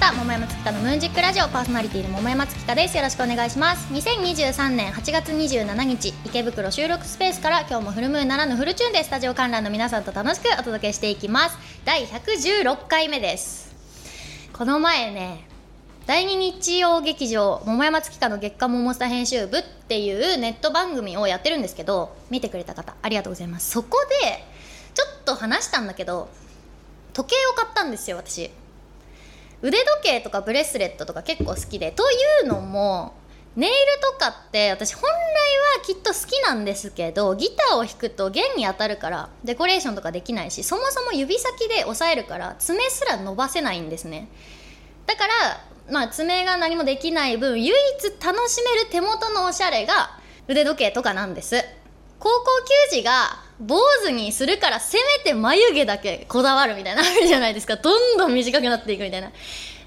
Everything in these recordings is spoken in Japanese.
した。桃山月花のムーンジックラジオパーソナリティの桃山月花です。よろしくお願いします。2023年8月27日池袋収録スペースから今日もフルムーンならぬフルチューンでスタジオ観覧の皆さんと楽しくお届けしていきます。第116回目です。この前ね第2日曜劇場桃山月花の月刊桃スタ編集部っていうネット番組をやってるんですけど見てくれた方ありがとうございます。そこでちょっと話したんだけど時計を買ったんですよ私。腕時計とかブレスレットとか結構好きでというのもネイルとかって私本来はきっと好きなんですけどギターを弾くと弦に当たるからデコレーションとかできないしそもそも指先で押さえるから爪すら伸ばせないんですね。だからまあ爪が何もできない分唯一楽しめる手元のおしゃれが腕時計とかなんです。高校球児が坊主にするからせめて眉毛だけこだわるみたいなあるじゃないですか。どんどん短くなっていくみたいな。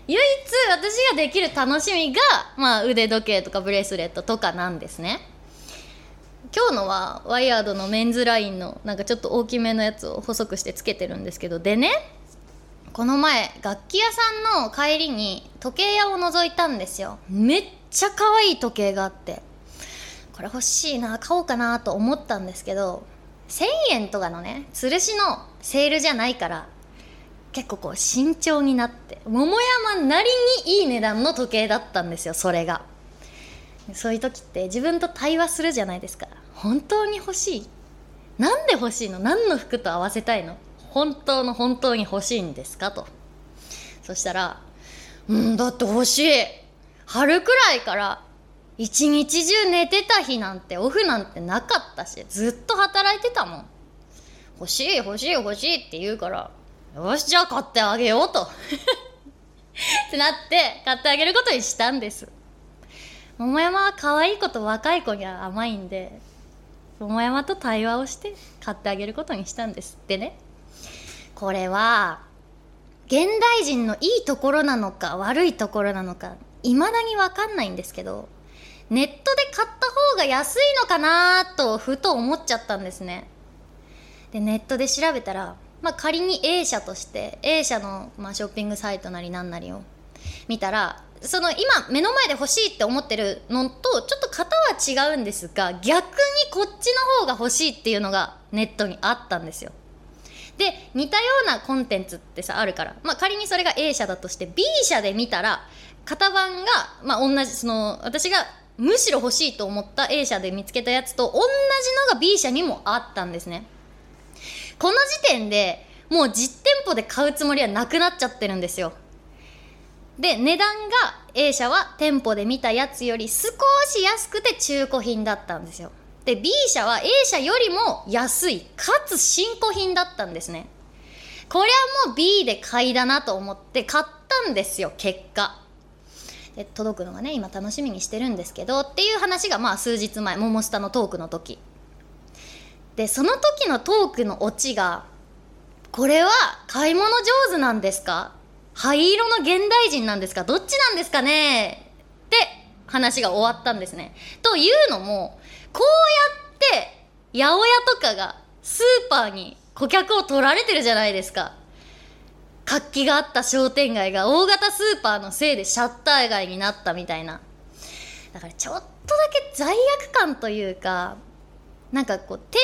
唯一私ができる楽しみが、まあ、腕時計とかブレスレットとかなんですね。今日のはワイヤードのメンズラインのなんかちょっと大きめのやつを細くしてつけてるんですけど。でねこの前楽器屋さんの帰りに時計屋を覗いたんですよ。めっちゃ可愛い時計があって。これ欲しいな買おうかなと思ったんですけど1000円とかのね吊るしのセールじゃないから結構こう慎重になって桃山なりにいい値段の時計だったんですよそれが。そういう時って自分と対話するじゃないですか。本当に欲しい？なんで欲しいの？何の服と合わせたいの？本当の本当に欲しいんですか？と。そしたら「うんだって欲しい。春くらいから一日中寝てた日なんてオフなんてなかったしずっと働いてたもん。欲しい欲しい欲しいって言うからよしじゃあ買ってあげようと。ってなって買ってあげることにしたんです。桃山は可愛い子と若い子には甘いんで桃山と対話をして買ってあげることにしたんです。ってねこれは現代人のいいところなのか悪いところなのかいまだに分かんないんですけどネットで買った方が安いのかなとふと思っちゃったんですね。でネットで調べたら、まあ、仮に A 社として A 社の、まあ、ショッピングサイトなりなんなりを見たらその今目の前で欲しいって思ってるのとちょっと型は違うんですが逆にこっちの方が欲しいっていうのがネットにあったんですよ。で似たようなコンテンツってさあるから、まあ、仮にそれが A 社だとして B 社で見たら型番が、まあ、同じその私がむしろ欲しいと思った A 社で見つけたやつと同じのが B 社にもあったんですね。この時点でもう実店舗で買うつもりはなくなっちゃってるんですよ。で値段が A 社は店舗で見たやつより少し安くて中古品だったんですよ。で B 社は A 社よりも安いかつ新古品だったんですね。これはもう B で買いだなと思って買ったんですよ結果。で届くのがね今楽しみにしてるんですけどっていう話がまあ数日前「桃スタ」のトークの時でその時のトークのオチが「これは買い物上手なんですか？灰色の現代人なんですか？どっちなんですかね?」って話が終わったんですね。というのもこうやって八百屋とかがスーパーに顧客を取られてるじゃないですか。活気があった商店街が大型スーパーのせいでシャッター街になったみたいな。だからちょっとだけ罪悪感というかなんかこう定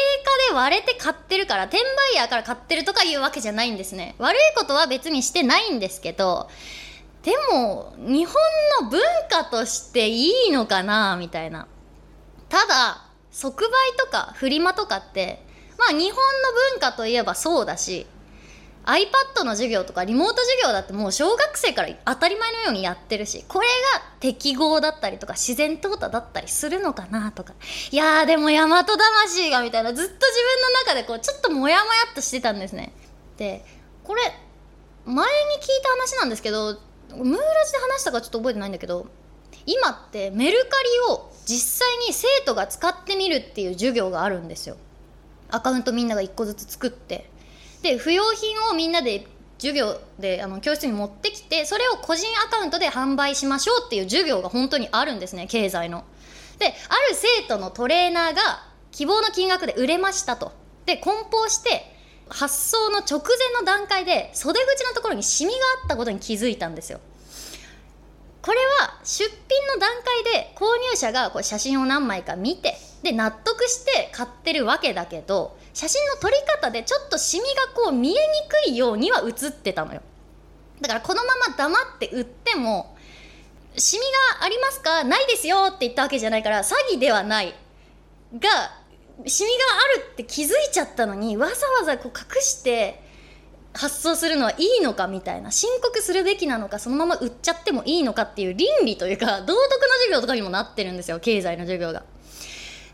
価で割れて買ってるから転売ヤーから買ってるとかいうわけじゃないんですね。悪いことは別にしてないんですけどでも日本の文化としていいのかなみたいな。ただ即売とかフリマとかってまあ日本の文化といえばそうだし iPad の授業とかリモート授業だってもう小学生から当たり前のようにやってるしこれが適合だったりとか自然淘汰だったりするのかなとか。いやーでも大和魂がみたいなずっと自分の中でこうちょっとモヤモヤっとしてたんですね。でこれ前に聞いた話なんですけどムーラジで話したかちょっと覚えてないんだけど今ってメルカリを実際に生徒が使ってみるっていう授業があるんですよ。アカウントみんなが1個ずつ作って。で不要品をみんなで授業であの教室に持ってきてそれを個人アカウントで販売しましょうっていう授業が本当にあるんですね経済の。である生徒のトレーナーが希望の金額で売れましたと。で梱包して発送の直前の段階で袖口のところにシミがあったことに気づいたんですよ。これは出品の段階で購入者がこう写真を何枚か見てで納得して買ってるわけだけど写真の撮り方でちょっとシミがこう見えにくいようには映ってたのよだからこのまま黙って売ってもシミがありますか？ないですよって言ったわけじゃないから詐欺ではないがシミがあるって気づいちゃったのにわざわざこう隠して発送するのはいいのかみたいな申告するべきなのかそのまま売っちゃってもいいのかっていう倫理というか道徳の授業とかにもなってるんですよ経済の授業が。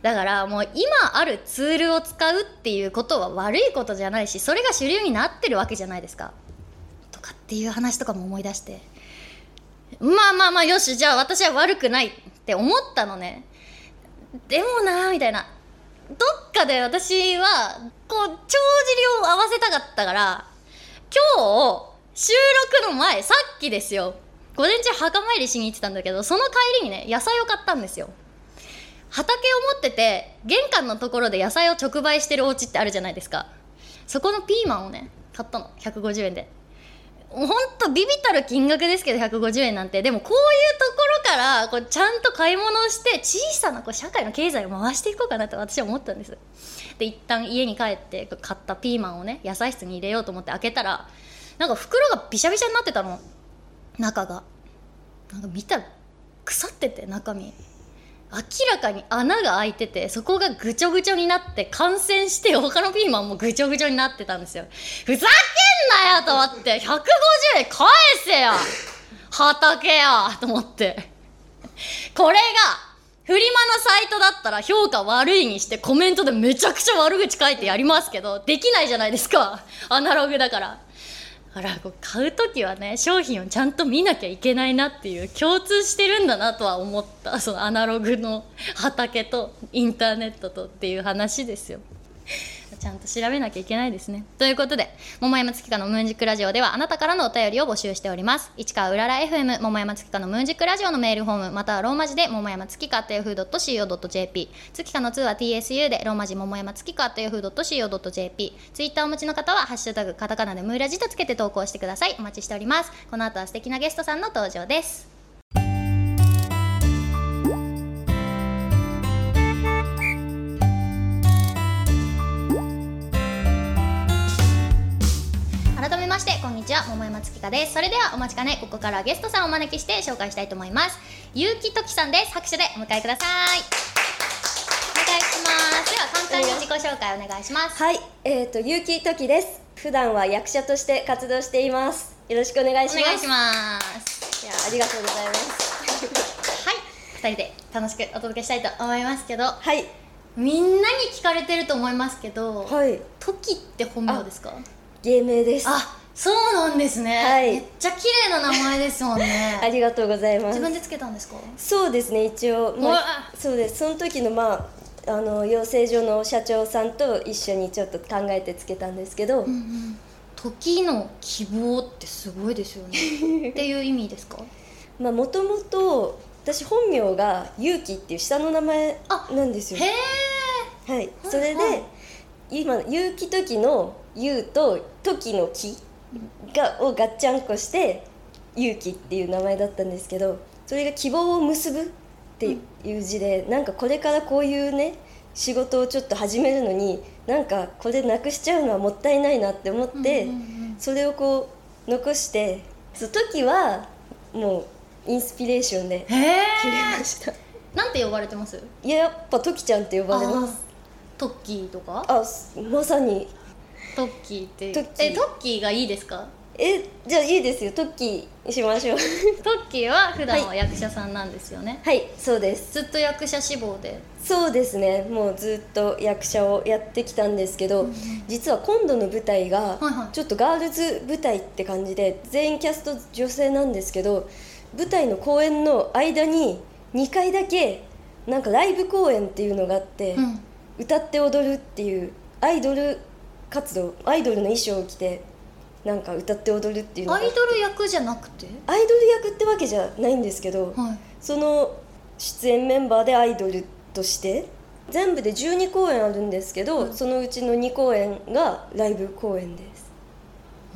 だからもう今あるツールを使うっていうことは悪いことじゃないしそれが主流になってるわけじゃないですか。とかっていう話とかも思い出してまあまあまあよしじゃあ私は悪くないって思ったのね。でもなみたいなどっかで私はこう帳尻を合わせたかったから今日収録の前さっきですよ午前中墓参りしに行ってたんだけどその帰りにね野菜を買ったんですよ畑を持ってて玄関のところで野菜を直売してるお家ってあるじゃないですか。そこのピーマンをね買ったの。150円で。ほんとビビたる金額ですけど150円なんて。でもこういうところからこうちゃんと買い物をして小さなこう社会の経済を回していこうかなと私は思ったんです。で一旦家に帰って買ったピーマンをね野菜室に入れようと思って開けたらなんか袋がびしゃびしゃになってたの。中が。なんか見たら腐ってて中身。明らかに穴が開いててそこがぐちょぐちょになって感染して他のピーマンもぐちょぐちょになってたんですよ。ふざけんなよと思って150円返せよ畑やと思って。これがフリマのサイトだったら評価悪いにしてコメントでめちゃくちゃ悪口書いてやりますけどできないじゃないですか。アナログだから。からこう買う時はね商品をちゃんと見なきゃいけないなっていう共通してるんだなとは思った。そのアナログの畑とインターネットとっていう話ですよ。ちゃんと調べなきゃいけないですね。ということで、桃山月花のムーンジックラジオではあなたからのお便りを募集しております。市川うらら FM 桃山月花のムーンジックラジオのメールフォーム、またはローマ字で桃山月花というふう .co.jp、月花の2は TSU でローマ字桃山月花というふう .co.jp、ツイッターお持ちの方はハッシュタグカタカナでムーラジとつけて投稿してください。お待ちしております。この後は素敵なゲストさんの登場です。こんにちは桃山月花です。それではお待ちかねここからゲストさんをお招きして紹介したいと思います。結城時さんです。拍手でお迎えください。お願いします。では簡単に自己紹介お願いします。はい、えっ、ー、と結城時です。普段は役者として活動しています。よろしくお願いします。お願いします。いやありがとうございます。はい。二人で楽しくお届けしたいと思いますけどはい。みんなに聞かれてると思いますけど、はい、時って本名ですか？芸名です。あそうなんですね、はい、めっちゃ綺麗な名前ですもんね。ありがとうございます。自分でつけたんですか？そうですね一応、まあ、そうです。その時のまああの養成所の社長さんと一緒にちょっと考えてつけたんですけど、うんうん、時の希望ってすごいですよね。っていう意味ですか？まあもともと私本名が勇気っていう下の名前なんですよ。へえはい。それで、はい、今勇気時の「勇」と「時の木」がをガッチャンコして勇気っていう名前だったんですけどそれが希望を結ぶっていう字で、うん、なんかこれからこういうね仕事をちょっと始めるのになんかこれなくしちゃうのはもったいないなって思って、それをこう残してその時はもうインスピレーションで決めました。なんて呼ばれてます？いややっぱトキちゃんって呼ばれます。トッキーとか？あまさにトッキーってトッキー。えトッキーがいいですか？えじゃあいいですよ。トッキーしましょう。トッキーは普段は役者さんなんですよね。はい、はい、そうです。ずっと役者志望で。そうですね。もうずっと役者をやってきたんですけど、うん、実は今度の舞台がちょっとガールズ舞台って感じで全員キャスト女性なんですけど舞台の公演の間に2回だけなんかライブ公演っていうのがあって、うん、歌って踊るっていうアイドル活動アイドルの衣装を着てなんか歌って踊るっていうアイドル役じゃなくて？アイドル役ってわけじゃないんですけど、はい、その出演メンバーでアイドルとして全部で12公演あるんですけど、そのうちの2公演がライブ公演で。す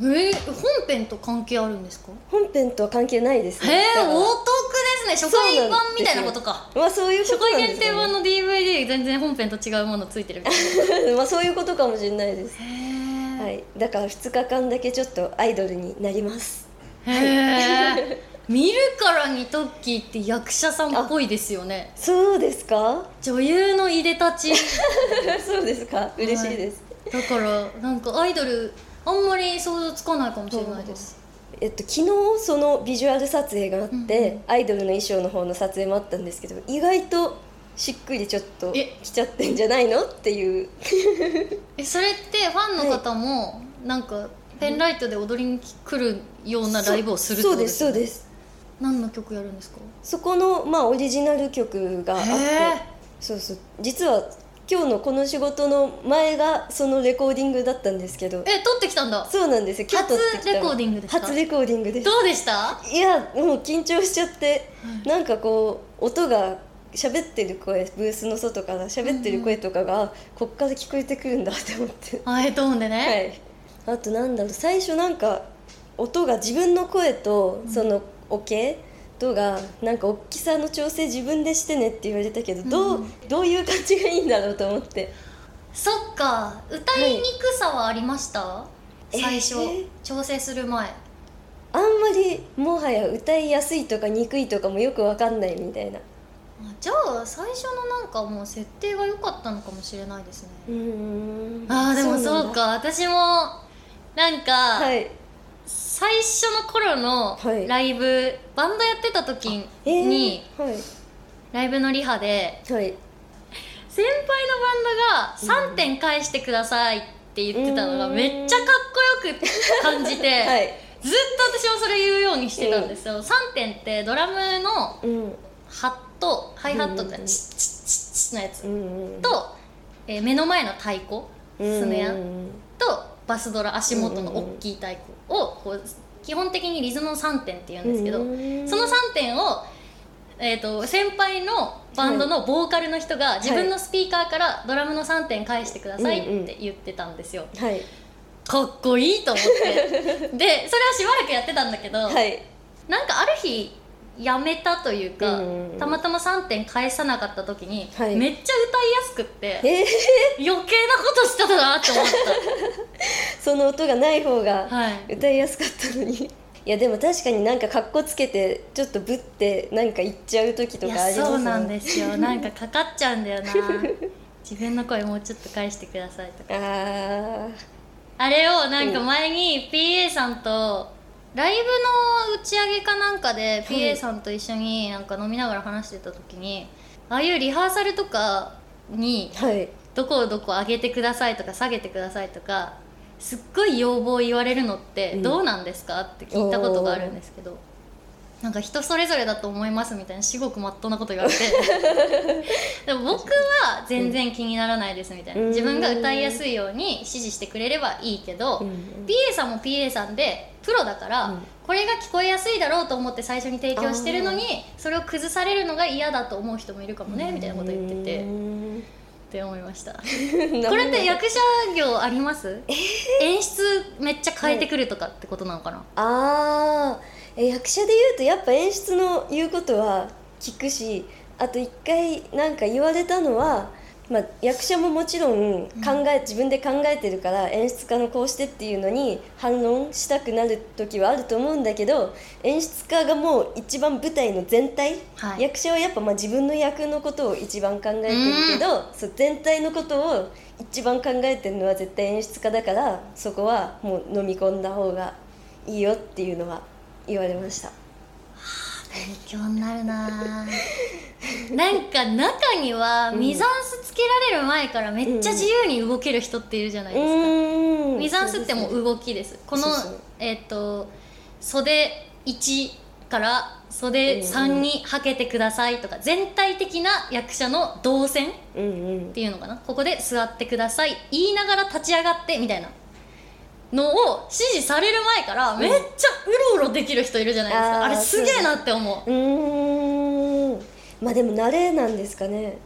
えー、本編と関係あるんですか？本編とは関係ないですへえお得ですね初回版みたいなことか。まあそういうこ初となん回限定版の DVD 全然本編と違うものついてるみたいな。まあそういうことかもしれないです。はい。だから2日間だけちょっとアイドルになります。へえ 見るからにトッキーって役者さんっぽいですよね。そうですか？女優のいでたち。そうですか？嬉しいです、だからなんかアイドルあんまり想像つかないかもしれないです。えっと、昨日そのビジュアル撮影があって、うんうん。アイドルの衣装の方の撮影もあったんですけど意外としっくりちょっとえ？来ちゃってんじゃないのっていう。えそれってファンの方もなんかペンライトで踊りに来るようなライブをするってそうでことですすよね？そうです何の曲やるんですか？そこの、まあ、オリジナル曲があってそうそう。実は今日のこの仕事の前がそのレコーディングだったんですけど。え撮ってきたんだ。そうなんですよ。今日初レコーディングですか？初レコーディングです。どうでした？いやもう緊張しちゃって、はい。なんかこう音が喋ってる声ブースの外から喋ってる声とかが、こっから聞こえてくるんだって思って。あえトーンでね、はい。あとなんだろう。最初なんか音が自分の声とそのオケとがなんか大きさの調整自分でしてねって言われたけど、どうどういう感じがいいんだろうと思って。そっか。歌いにくさはありました、い。最初、えー？調整する前。あんまりもはや歌いやすいとか憎いとかもよくわかんないみたいな。あじゃあ最初のなんかもう設定が良かったのかもしれないですね、うーん。あーでもそうか。私もなんか、はい最初の頃のはい。ライブ、バンドやってた時に、えー、はい。ライブのリハではい。先輩のバンドが3点返してくださいって言ってたのがうん。めっちゃかっこよく感じて、はい。ずっと私もそれ言うようにしてたんですよ、3点ってドラムのうん。ハットハイハットってうんチッチッチッチッのやつうんと、えー目の前の太鼓スネアバスドラ足元の大きい太鼓をこう基本的にリズムの3点って言うんですけど、うんその3点を、えー、と先輩のバンドのボーカルの人が自分のスピーカーからドラムの3点返してくださいって言ってたんですよ、はい。かっこいいと思って。でそれはしばらくやってたんだけど、はい。なんかある日やめたというか、うんたまたま3点返さなかった時に、はい。めっちゃ歌いやすくってえー、余計なことしたなって思っ その音がない方がたはい。歌いやすかったのに。いやでも確かになんかかっこつけてちょっとぶってなんか言っちゃう時といかありますそうなんですよ。なんかかかっちゃうんだよな。自分の声もうちょっと返してくださいとか。ああれをなんか前に PA さんとライブの打ち上げかなんかで PA さんと一緒になんか飲みながら話してた時にああいうリハーサルとかにどこをどこ上げてくださいとか下げてくださいとかすっごい要望言われるのってうん。どうなんですか、って聞いたことがあるんですけどなんか人それぞれだと思いますみたいな至極まっとうなこと言われて。でも僕は全然気にならないですみたいな、うん。自分が歌いやすいように指示してくれればいいけど、うん PA さんも PA さんでプロだから、うん。これが聞こえやすいだろうと思って最初に提供してるのにそれを崩されるのが嫌だと思う人もいるかもねみたいなこと言ってて。うんって思いました。こ これって役者業あります、演出めっちゃ変えてくるとかってことなのかな、ああ役者で言うとやっぱ演出の言うことは聞くしあと一回なんか言われたのは、まあ、役者ももちろん考え、自分で考えてるから演出家のこうしてっていうのに反論したくなる時はあると思うんだけど演出家がもう一番舞台の全体、はい。役者はやっぱまあ自分の役のことを一番考えてるけど、そう全体のことを一番考えてるのは絶対演出家だからそこはもう飲み込んだ方がいいよっていうのは言われました勉強になるな。ぁ なんか中にはミザンスつけられる前からめっちゃ自由に動ける人っているじゃないうですか、ーん。ミザンスってもう動きです。このえっ、と袖1から袖3にはけてくださいとか全体的な役者の動線っていうのかな。ここで座ってください。言いながら立ち上がってみたいなのを指示される前からめっちゃうろうろできる人いるじゃないですか、あーあれすげえなって思う。うーん。まあでも慣れなんですかね。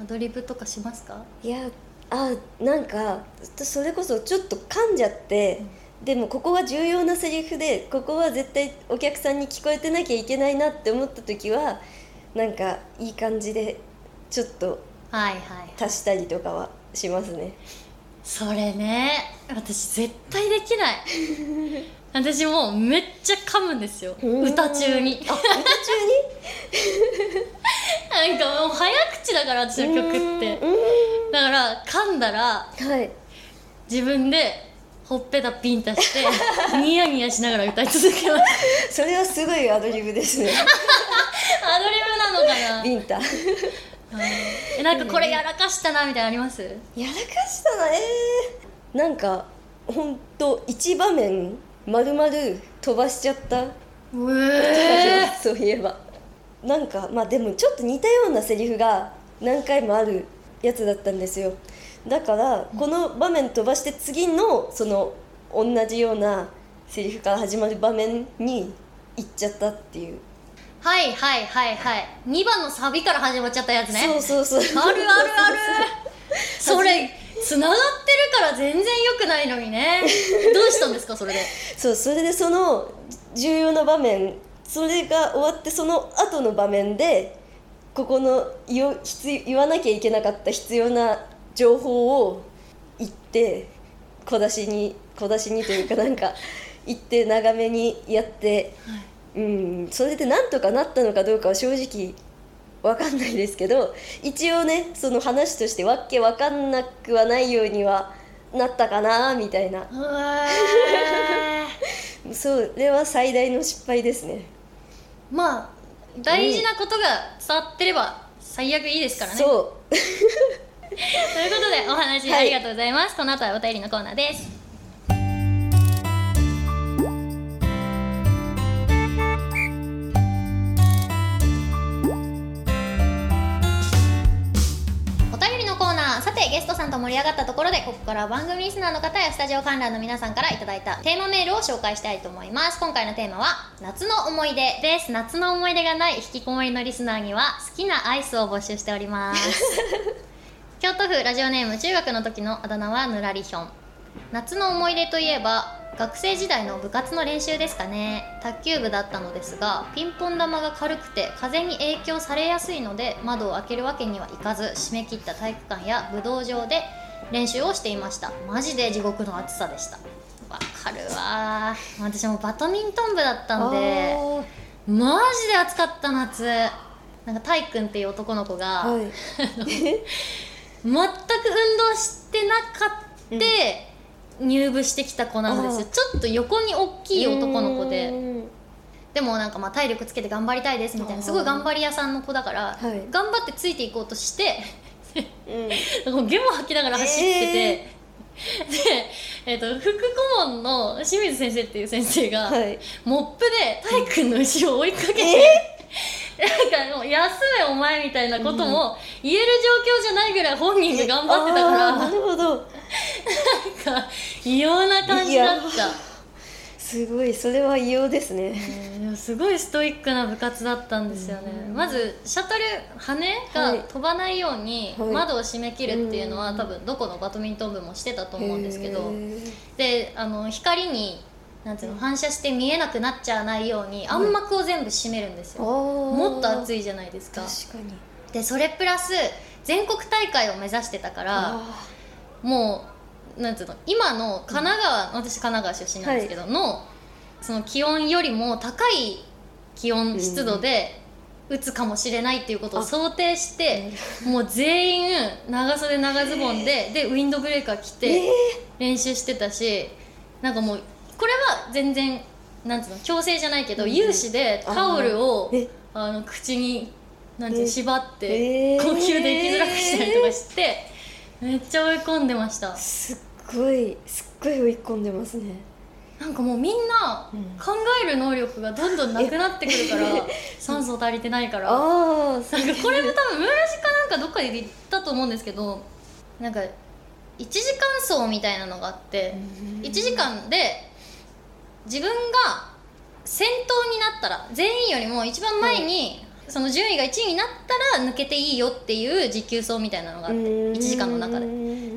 アドリブとかしますか？いやあなんかそれこそちょっと噛んじゃってでもここは重要なセリフでここは絶対お客さんに聞こえてなきゃいけないなって思った時はなんかいい感じでちょっとはいはい。足したりとかはしますねそれね私絶対できない。私もうめっちゃ噛むんですよ。歌中に。あ歌中 なんかもう早口だから私の曲って。だから噛んだらはい。自分でほっぺたピンタして ニヤニヤしながら歌い続けます。それはすごいアドリブですね。アドリブなのかな？ビンタ。やえなんかこれやらかしたなみたいなのあります？らかしたな？えー、なんかほんと一場面丸々飛ばしちゃった。うえそういえば。なんかまあでもちょっと似たようなセリフが何回もあるやつだったんですよ。だからこの場面飛ばして次のその同じようなセリフから始まる場面に行っちゃったっていう、はいはいはいはい。2番のサビから始まっちゃったやつね。そうそうそう。あるあるある。それつながってるから全然良くないのにね。どうしたんですかそれで？そうそれでその重要な場面それが終わってその後の場面でここの言言わなきゃいけなかった必要な情報を言って小出しに小出しにというかなんか言って長めにやって、うん。それでなんとかなったのかどうかは正直わかんないですけど一応ねその話としてわけわかんなくはないようにはなったかなみたいな。それは最大の失敗ですね。まあ大事なことが伝わってれば最悪いいですからね。そう。ということでお話はいありがとうございます、この後はお便りのコーナーですゲストさんと盛り上がったところでここからは番組リスナーの方やスタジオ観覧の皆さんからいただいたテーマメールを紹介したいと思います。今回のテーマは夏の思い出です。夏の思い出がない引きこもりのリスナーには好きなアイスを募集しております。京都府ラジオネーム中学の時のあだ名はぬらりひょん夏の思い出といえば学生時代の部活の練習ですかね。卓球部だったのですがピンポン玉が軽くて風に影響されやすいので窓を開けるわけにはいかず締め切った体育館や武道場で練習をしていました。マジで地獄の暑さでした。わかるわー。私もバドミントン部だったんでマジで暑かった夏。なんかたいくんっていう男の子が、はい。全く運動してなかって、入部してきた子なんですよ。ちょっと横に大きい男の子で。うんでもなんかまあ体力つけて頑張りたいですみたいなすごい頑張り屋さんの子だから、はい。頑張ってついていこうとしてうん。ゲボ吐きながら走ってて、で、えっと副顧問の清水先生っていう先生が、はい。モップで体君の後ろを追いかけて、なんかもう休めお前みたいなことも言える状況じゃないぐらい本人が頑張ってたから、なるほど。なんか異様な感じだった。いすごいそれは異様ですね。えーすごいストイックな部活だったんですよね。まずシャトル羽はい。が飛ばないようにはい。窓を閉め切るっていうのはうん。多分どこのバドミントン部もしてたと思うんですけど。であの光になんていうの反射して見えなくなっちゃわないように暗幕を全部閉めるんですよ。ももっと暑いじゃないですか。でそれプラス全国大会を目指してたからあもうなんていうの今の神奈川、私神奈川出身なんですけど、のその気温よりも高い気温湿度で打つかもしれないっていうことを想定して、もう全員長袖長ズボンで、でウィンドブレーカー着ーてえ練習してたしなんかもうこれは全然なんていうの強制じゃないけど、うん有志でタオルをえ？あの口になんていう縛ってえー呼吸できづらくしたりとかして、めっちゃ追い込んでました。ーすっごいすっごい追い込んでますね。なんかもうみんなうん。考える能力がどんどんなくなってくるから酸素足りてないから。ああなんかこれも多分村ラジかなんかどっかで言ったと思うんですけどなんか1時間走みたいなのがあって1時間で自分が先頭になったら全員よりも一番前にその順位が1位になったら抜けていいよっていう持久走みたいなのがあって1時間の中で。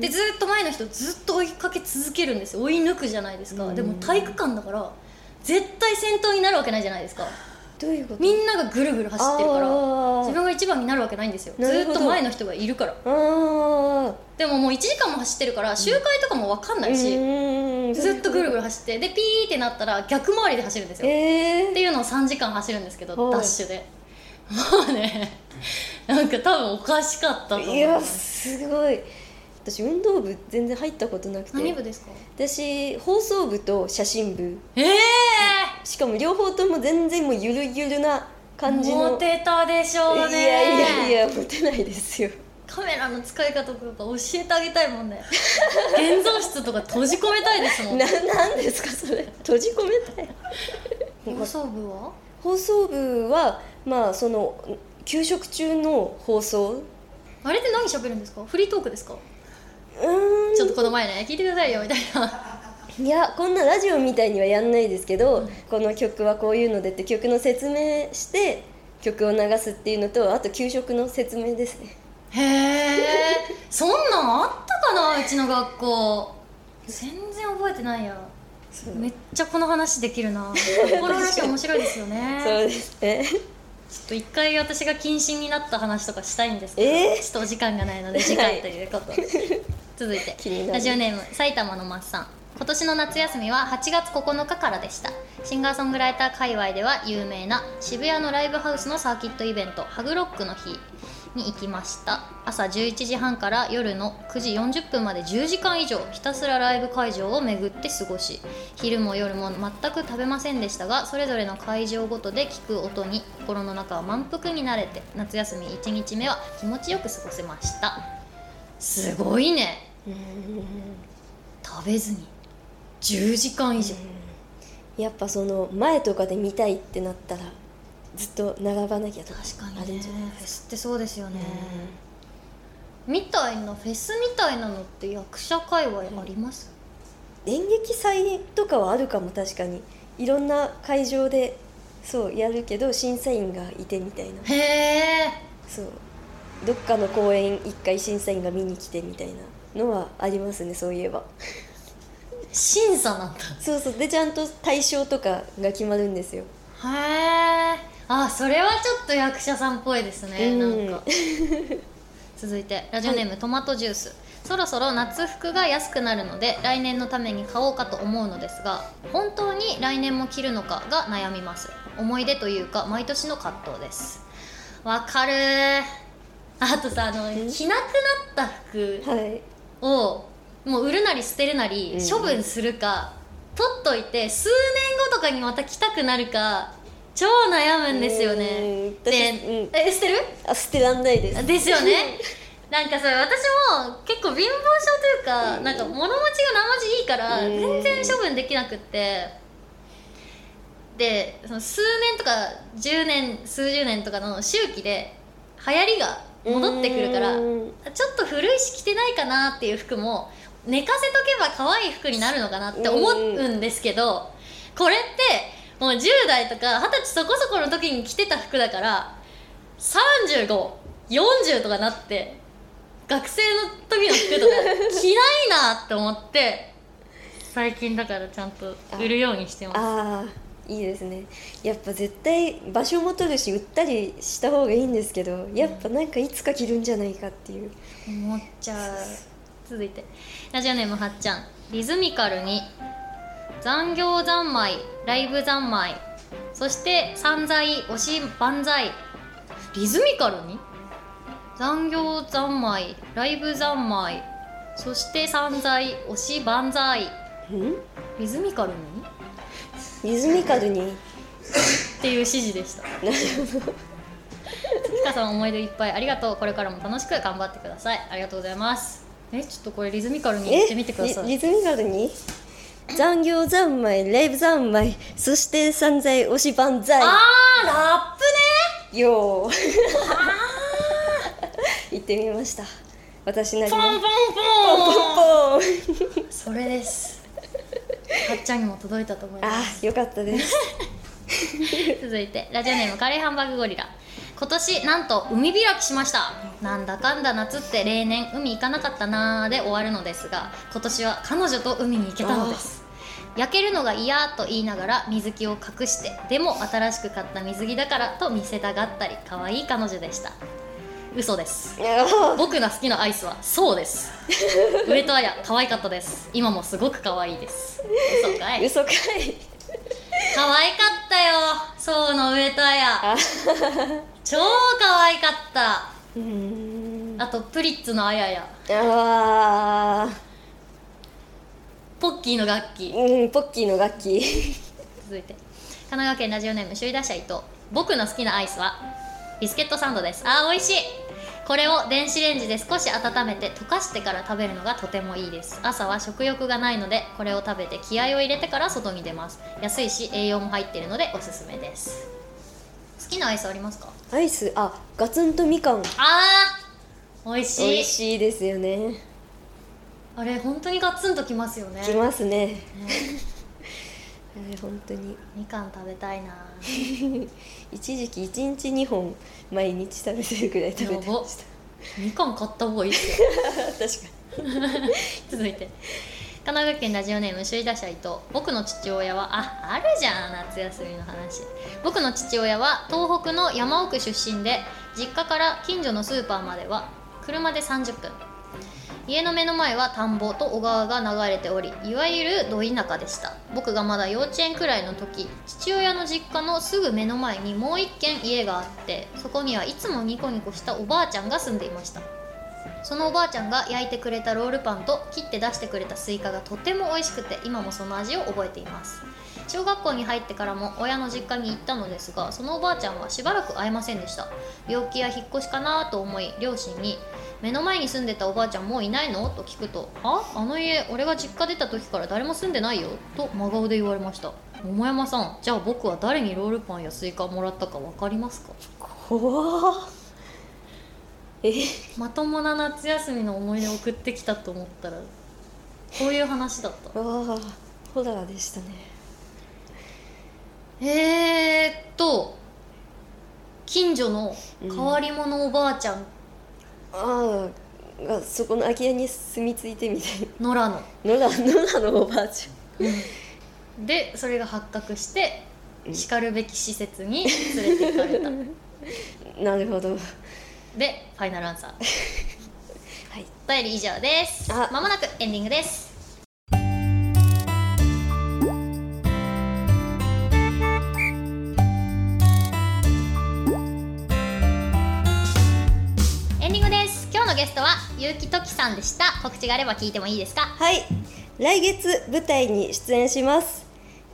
でずっと前の人ずっと追いかけ続けるんですよ。追い抜くじゃないですか。でも体育館だから絶対先頭になるわけないじゃないですかどういうこと？みんながぐるぐる走ってるから自分が一番になるわけないんですよ。ずっと前の人がいるから。でももう1時間も走ってるから周回とかも分かんないし、うん。ずっとぐるぐる走ってでピーってなったら逆回りで走るんですよ、えっていうのを3時間走るんですけどはい。ダッシュで。もうねなんか多分おかしかったとー、思いやうすごい私運動部全然入ったことなくて。何部ですか？私放送部と写真部。ええしかも両方とも全然もうゆるゆるな感じの。モテたでしょうね。いやいやいやモテないですよ。カメラの使い方とか教えてあげたいもんね現像室とか閉じ込めたいですもん。ななんですかそれ。閉じ込めたい。放送部は？放送部はまあその給食中の放送。あれって何喋るんですか？フリートークですか？ちょっとこの前ね聞いてくださいよみたいな。いやこんなラジオみたいにはやんないですけど、この曲はこういうのでって曲の説明して曲を流すっていうのとあと給食の説明ですね。へえそんなんあったかなうちの学校。全然覚えてないや。めっちゃこの話できるな。この話面白いですよね。そうですねちょっと一回私が謹慎になった話とかしたいんですけど、えー？ちょっとお時間がないので次回ということで。続いて。ラジオネーム埼玉のマッさん。今年の夏休みは8月9日からでした。シンガーソングライター界隈では有名な渋谷のライブハウスのサーキットイベントハグロックの日に行きました。朝11時半から夜の9時40分まで10時間以上ひたすらライブ会場を巡って過ごし昼も夜も全く食べませんでしたがそれぞれの会場ごとで聞く音に心の中は満腹になれて夏休み1日目は気持ちよく過ごせました。すごいね。食べずに。10時間以上、やっぱその前とかで見たいってなったらずっと並ばなきゃとか確かにね。あるんじゃないフェスってそうですよね、みたいなフェスみたいなのって役者界隈あります、演劇祭とかはあるかも確かに。いろんな会場でそうやるけど審査員がいてみたいな。へえそう。どっかの公演一回審査員が見に来てみたいなのはありますねそういえば。審査なんだ。そうそう。でちゃんと対象とかが決まるんですよ。へえあそれはちょっと役者さんっぽいですね、うん。なんか。続いてラジオネーム、トマトジュース。そろそろ夏服が安くなるので来年のために買おうかと思うのですが本当に来年も着るのかが悩みます。思い出というか毎年の葛藤です。わかるー。あとさあの着なくなった服はい。をもう売るなり捨てるなりうん。処分するか、取っといて数年後とかにまた着たくなるか超悩むんですよね。うんで、え捨てる？あ捨てらんないです。ですよね。なんかそれ私も結構貧乏症というか、なんか物持ちがなまじいからうん。全然処分できなくって。でその数年とか10年数十年とかの周期で流行りが戻ってくるからうん。ちょっと古いし着てないかなっていう服も寝かせとけば可愛い服になるのかなって思うんですけどこれってもう10代とか20歳そこそこの時に着てた服だから3540とかなって学生の時の服とか 着ないなって思って最近だからちゃんと売るようにしてます。ああいいですね。やっぱ絶対場所も取るし売ったりした方がいいんですけどやっぱなんかいつか着るんじゃないかっていう。思っちゃう。続いて。ラジオネームはっちゃん。リズミカルに残業三昧ライブ三昧そして散財推し万歳。リズミカルに？残業三昧ライブ三昧そして散財推し万歳。ん？リズミカルに？リズミカルに？っていう指示でした。月花さん思い出いっぱいありがとう。これからも楽しく頑張ってください。ありがとうございます。えちょっとこれリズミカルに言ってみてください。リリズミカルに？残業三昧ライブ三昧そして散財推し万歳。あーラップね。よー。言ってみました。私なりの。ポンポンポン。ポンポンそれです。はっちゃんにも届いたと思いまあすーよかったです。続いてラジオネームカレーハンバーグゴリラ今年なんと海開きしました。なんだかんだ夏って例年海行かなかったなーで終わるのですが今年は彼女と海に行けたのです。焼けるのが嫌と言いながら水着を隠してでも新しく買った水着だからと見せたがったり可愛い彼女でした。嘘です。僕が好きなアイスはそうです。上戸彩可愛かったです。今もすごく可愛いです。嘘かい。嘘かい可愛かったよ。そうの上戸彩超可愛かった。あとプリッツのあやや。あポッキーの楽器。ーうんポッキーの楽器。続いて。神奈川県ラジオネーム首位打者伊藤。僕の好きなアイスはビスケットサンドです。あー美味しいこれを電子レンジで少し温めて溶かしてから食べるのがとてもいいです。朝は食欲がないのでこれを食べて気合を入れてから外に出ます。安いし栄養も入っているのでおすすめです。好きなアイスありますか？アイス？あガツンとみかん。あー美味しい。美味しいですよね。あれ本当にガツンときますよね。きますね。ねあれ本当に。みかん食べたいな。一時期1日2本毎日食べてるぐらい食べてました。みかん買った方がいい 確か 続いて。神奈川県ラジオネーム首位打者伊藤。僕の父親はああるじゃん夏休みの話。僕の父親は東北の山奥出身で実家から近所のスーパーまでは車で30分家の目の前は田んぼと小川が流れておりいわゆるど田舎でした。僕がまだ幼稚園くらいの時父親の実家のすぐ目の前にもう一軒家があってそこにはいつもニコニコしたおばあちゃんが住んでいました。そのおばあちゃんが焼いてくれたロールパンと切って出してくれたスイカがとても美味しくて今もその味を覚えています。小学校に入ってからも親の実家に行ったのですがそのおばあちゃんはしばらく会えませんでした。病気や引っ越しかなと思い両親に「目の前に住んでたおばあちゃんもういないの?」と聞くと「あ？あの家俺が実家出た時から誰も住んでないよ」と真顔で言われました桃山さんじゃあ僕は誰にロールパンやスイカをもらったか分かりますか？え？まともな夏休みの思い出を送ってきたと思ったらこういう話だった。わあホラーでしたねえー、っと近所の変わり者おばあちゃん、ああがそこの空き家に住み着いてみたい野良の。な野良野良のおばあち でそれが発覚してしかるべき施設に連れて行かれた。ゃ んなるほど。はいでファイナルアンサー。お便り以上です。あ。まもなくエンディングですゲストはゆうきときさんでした。告知があれば聞いてもいいですか？はい。来月舞台に出演します。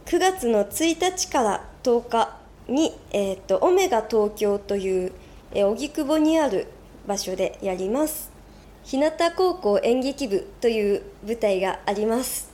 9月の1日から10日に、えー、とオメガ東京というえー荻窪にある場所でやります。日向高校演劇部という舞台があります。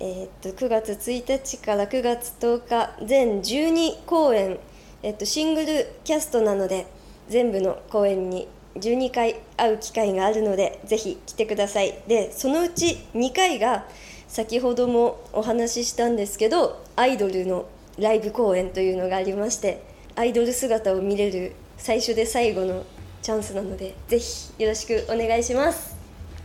えー、と9月1日から9月10日全12公演、えー、とシングルキャストなので全部の公演に12回会う機会があるのでぜひ来てくださいでそのうち2回が先ほどもお話ししたんですけどアイドルのライブ公演というのがありましてアイドル姿を見れる最初で最後のチャンスなのでぜひよろしくお願いします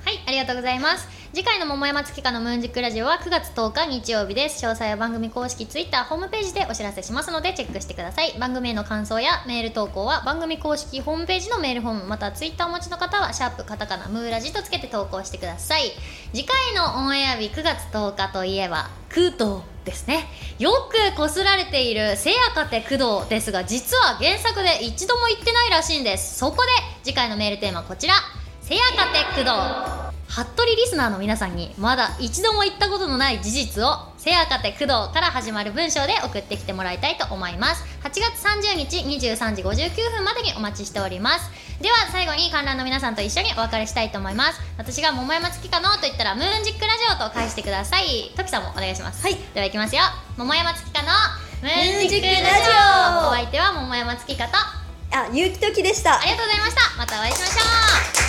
はい、ありがとうございます。次回の桃山月花のムーンジックラジオは9月10日日曜日です。詳細は番組公式 Twitter ホームページでお知らせしますのでチェックしてください。番組への感想やメール投稿は番組公式ホームページのメールフォームまた Twitter をお持ちの方はシャープカタカナムーラジとつけて投稿してください。次回のオンエア日9月10日といえば空洞ですねよくこすられているせやかて工藤ですが実は原作で一度も言ってないらしいんですそこで次回のメールテーマはこちらせやかて工藤服部リスナーの皆さんにまだ一度も言ったことのない事実をせやかて工藤から始まる文章で送ってきてもらいたいと思います。8月30日23時59分までにお待ちしております。では最後に観覧の皆さんと一緒にお別れしたいと思います。私が桃山月かのと言ったらムーンジックラジオと返してください。トキさんもお願いします。はい。ではいきますよ。桃山月かのムーンジックラジオお相手は桃山月かとあ、ゆうきときでしたありがとうございましたまたお会いしましょう